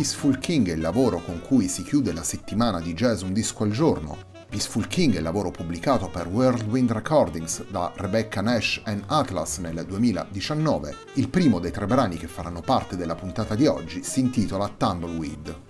Peaceful King è il lavoro con cui si chiude la settimana di jazz un disco al giorno. Peaceful King è il lavoro pubblicato per Whirlwind Recordings da Rebecca Nash e Atlas nel 2019. Il primo dei tre brani che faranno parte della puntata di oggi si intitola Tumbleweed.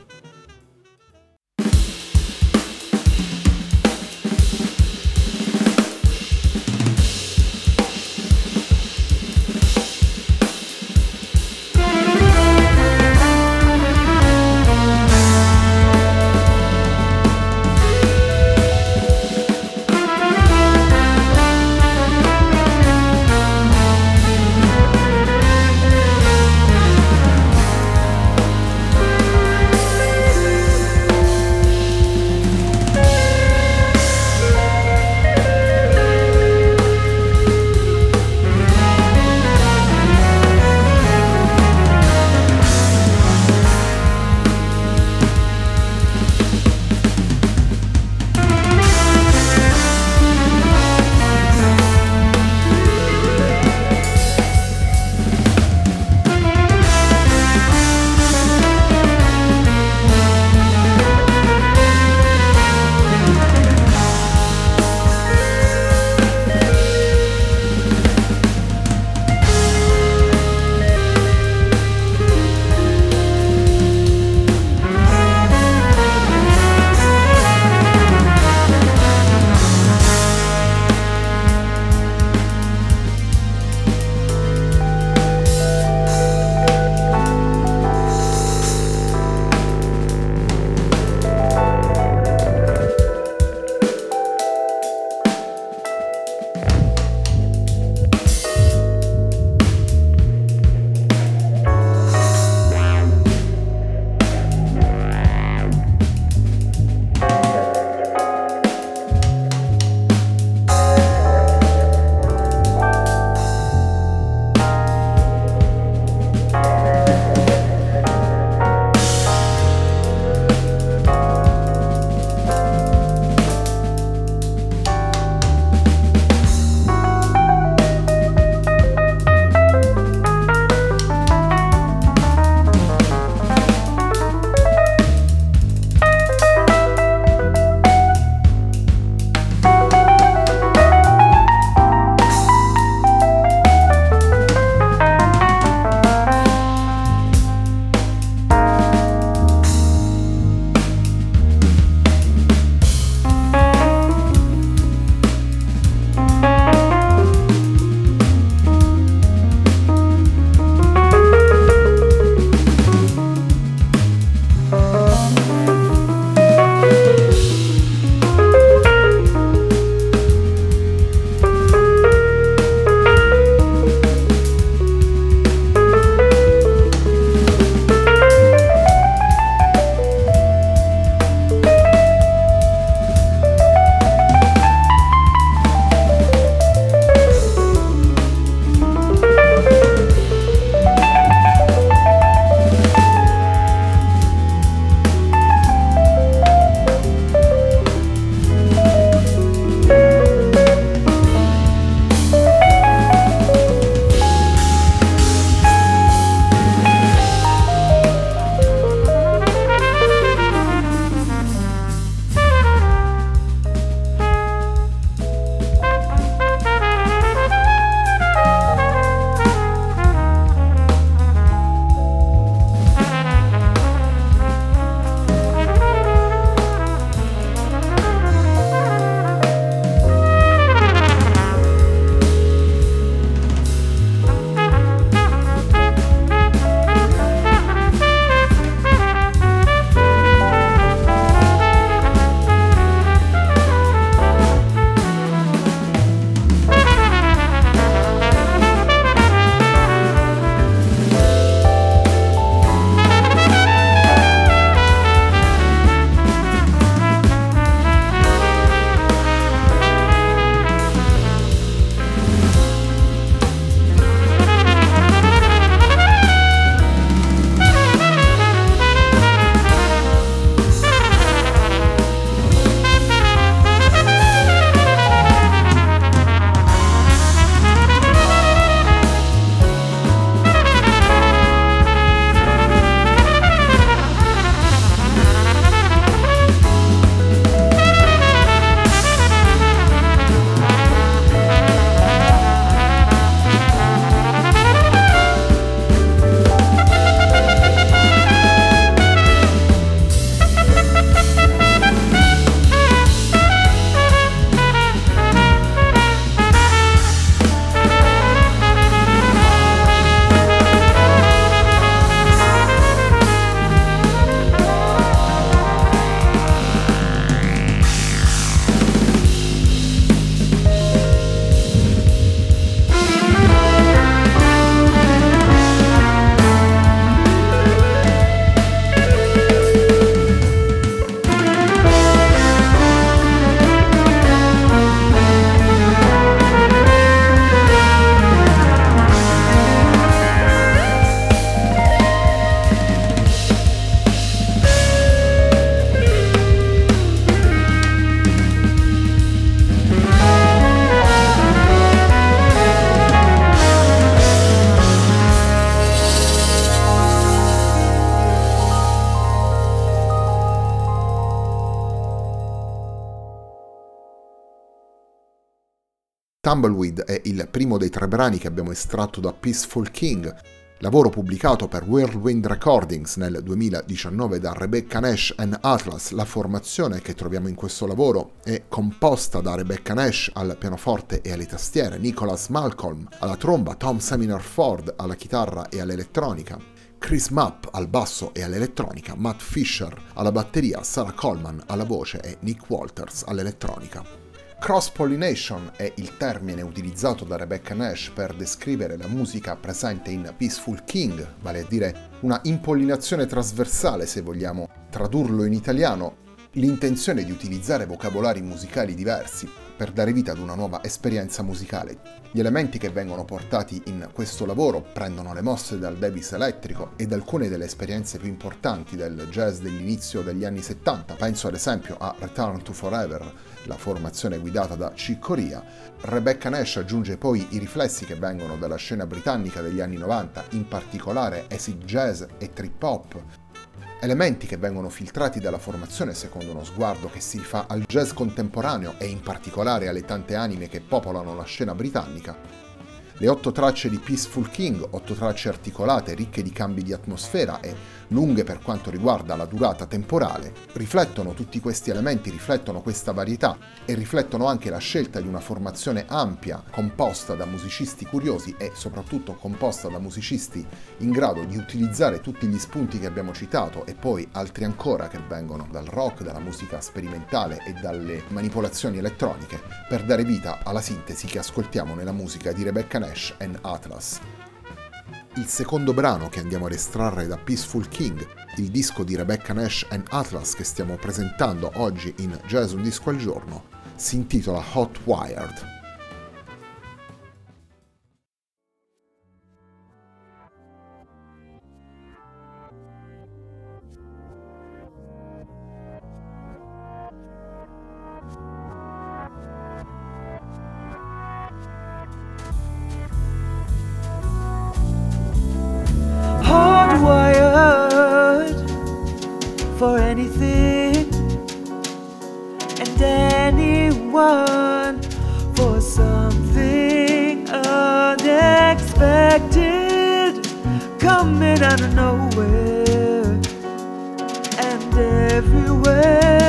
Tumbleweed è il primo dei tre brani che abbiamo estratto da Peaceful King, lavoro pubblicato per Whirlwind Recordings nel 2019 da Rebecca Nash and Atlas. La formazione che troviamo in questo lavoro è composta da Rebecca Nash al pianoforte e alle tastiere, Nicholas Malcolm alla tromba, Tom Seminar Ford alla chitarra e all'elettronica, Chris Mapp al basso e all'elettronica, Matt Fisher alla batteria, Sarah Coleman alla voce e Nick Walters all'elettronica. Cross-pollination è il termine utilizzato da Rebecca Nash per descrivere la musica presente in Peaceful King, vale a dire una impollinazione trasversale se vogliamo tradurlo in italiano, l'intenzione di utilizzare vocabolari musicali diversi per dare vita ad una nuova esperienza musicale. Gli elementi che vengono portati in questo lavoro prendono le mosse dal Davis elettrico ed alcune delle esperienze più importanti del jazz dell'inizio degli anni 70, penso ad esempio a Return to Forever, la formazione guidata da Chick Corea. Rebecca Nash aggiunge poi i riflessi che vengono dalla scena britannica degli anni 90, in particolare acid jazz e trip hop, elementi che vengono filtrati dalla formazione secondo uno sguardo che si fa al jazz contemporaneo e in particolare alle tante anime che popolano la scena britannica, le otto tracce di Peaceful King, otto tracce articolate, ricche di cambi di atmosfera e lunghe per quanto riguarda la durata temporale, riflettono tutti questi elementi, riflettono questa varietà e riflettono anche la scelta di una formazione ampia, composta da musicisti curiosi e soprattutto composta da musicisti in grado di utilizzare tutti gli spunti che abbiamo citato e poi altri ancora che vengono dal rock, dalla musica sperimentale e dalle manipolazioni elettroniche per dare vita alla sintesi che ascoltiamo nella musica di Rebecca Nash and Atlas. Il secondo brano che andiamo ad estrarre da Peaceful King, il disco di Rebecca Nash and Atlas che stiamo presentando oggi in Jazz Un Disco al Giorno, si intitola Hot Wired. coming out of nowhere and everywhere.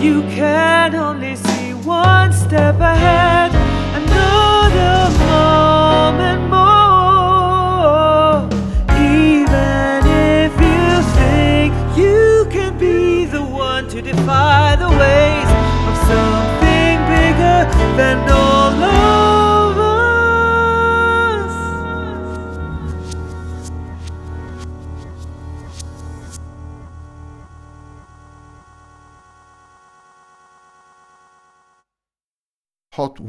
You can only see one step ahead,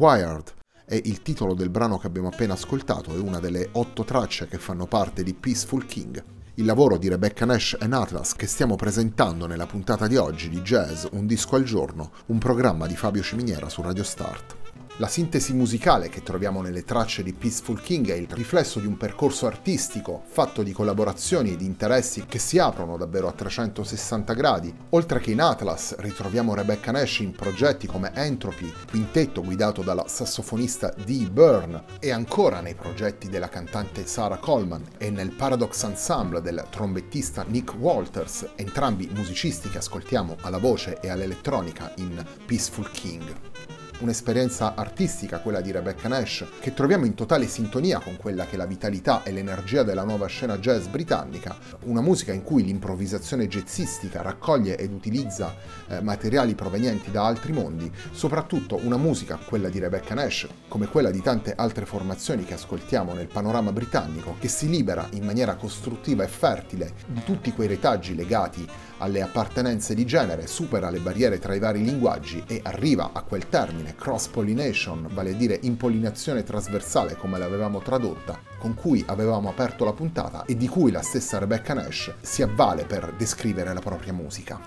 Wired è il titolo del brano che abbiamo appena ascoltato e una delle otto tracce che fanno parte di Peaceful King, il lavoro di Rebecca Nash e Atlas che stiamo presentando nella puntata di oggi di Jazz Un disco al giorno, un programma di Fabio Ciminiera su Radio Start. La sintesi musicale che troviamo nelle tracce di Peaceful King è il riflesso di un percorso artistico fatto di collaborazioni e di interessi che si aprono davvero a 360 gradi. Oltre che in Atlas ritroviamo Rebecca Nash in progetti come Entropy, quintetto guidato dalla sassofonista Dee Byrne, e ancora nei progetti della cantante Sarah Coleman e nel Paradox Ensemble del trombettista Nick Walters, entrambi musicisti che ascoltiamo alla voce e all'elettronica in Peaceful King un'esperienza artistica, quella di Rebecca Nash, che troviamo in totale sintonia con quella che è la vitalità e l'energia della nuova scena jazz britannica, una musica in cui l'improvvisazione jazzistica raccoglie ed utilizza eh, materiali provenienti da altri mondi, soprattutto una musica, quella di Rebecca Nash, come quella di tante altre formazioni che ascoltiamo nel panorama britannico, che si libera in maniera costruttiva e fertile di tutti quei retaggi legati alle appartenenze di genere, supera le barriere tra i vari linguaggi e arriva a quel termine cross-pollination, vale a dire impollinazione trasversale come l'avevamo tradotta, con cui avevamo aperto la puntata e di cui la stessa Rebecca Nash si avvale per descrivere la propria musica.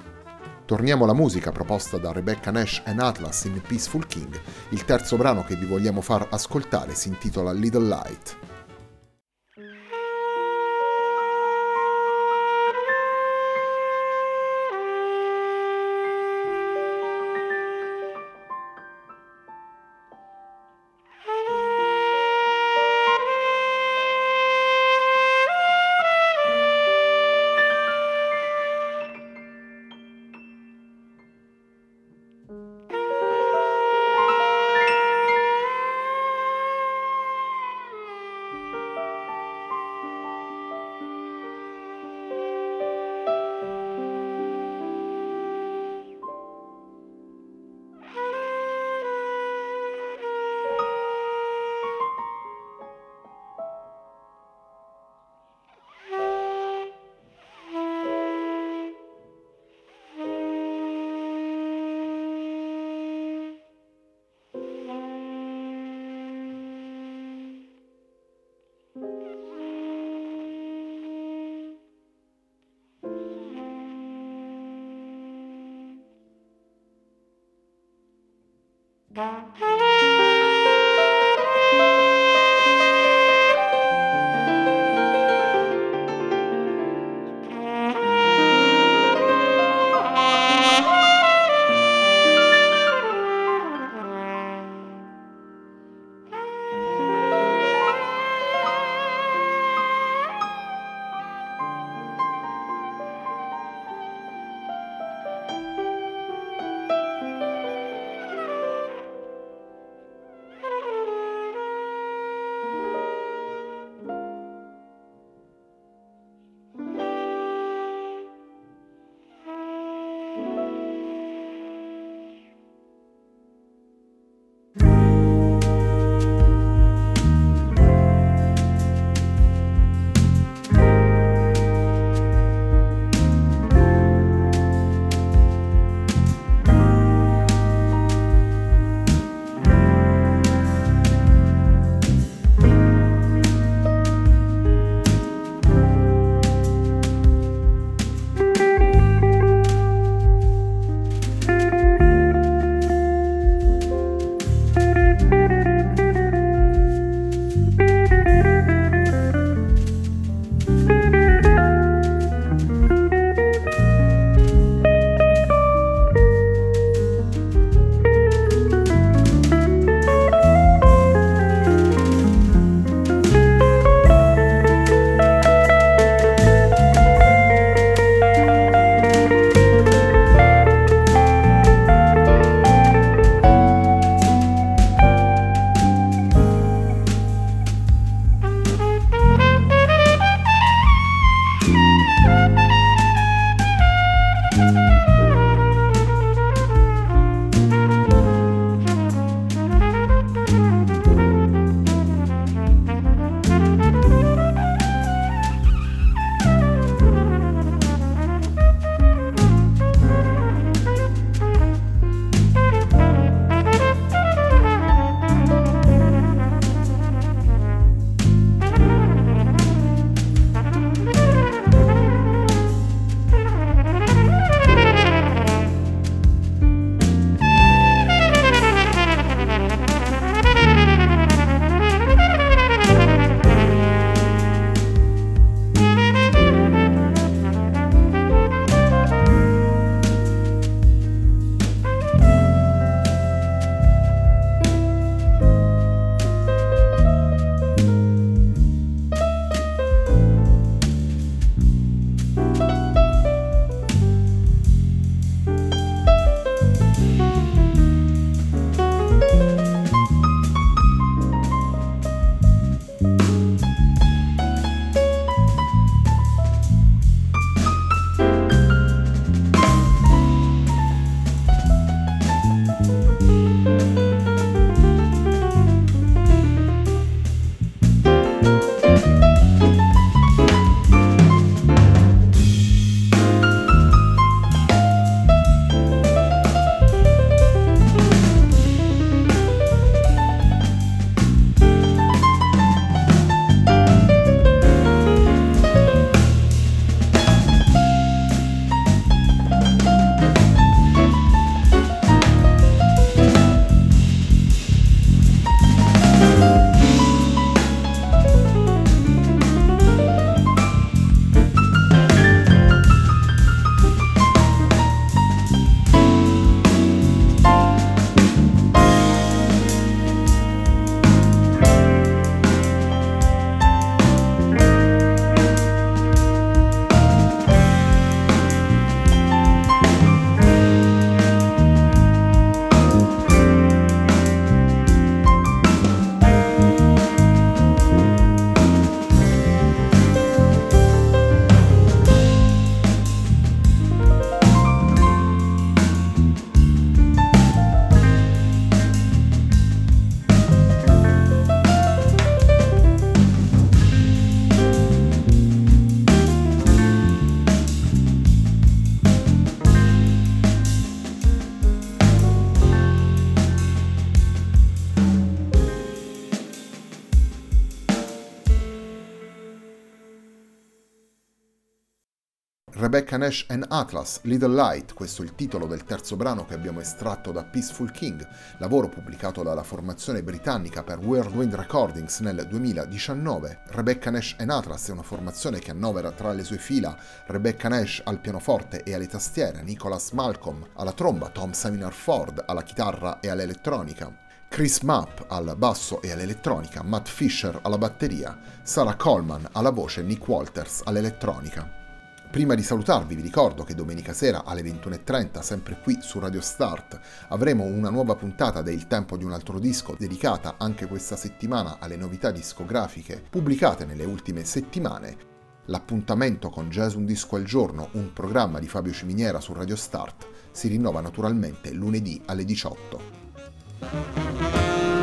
Torniamo alla musica proposta da Rebecca Nash and Atlas in Peaceful King. Il terzo brano che vi vogliamo far ascoltare si intitola Little Light. Rebecca Nash and Atlas, Little Light, questo è il titolo del terzo brano che abbiamo estratto da Peaceful King, lavoro pubblicato dalla formazione britannica per Whirlwind Recordings nel 2019. Rebecca Nash and Atlas è una formazione che annovera tra le sue fila Rebecca Nash al pianoforte e alle tastiere, Nicholas Malcolm alla tromba, Tom Seminar Ford alla chitarra e all'elettronica. Chris Mapp al basso e all'elettronica, Matt Fisher alla batteria, Sarah Coleman alla voce, Nick Walters all'elettronica. Prima di salutarvi vi ricordo che domenica sera alle 21.30, sempre qui su Radio Start, avremo una nuova puntata del Tempo di un altro disco dedicata anche questa settimana alle novità discografiche pubblicate nelle ultime settimane. L'appuntamento con Jazz Un Disco al Giorno, un programma di Fabio Ciminiera su Radio Start, si rinnova naturalmente lunedì alle 18.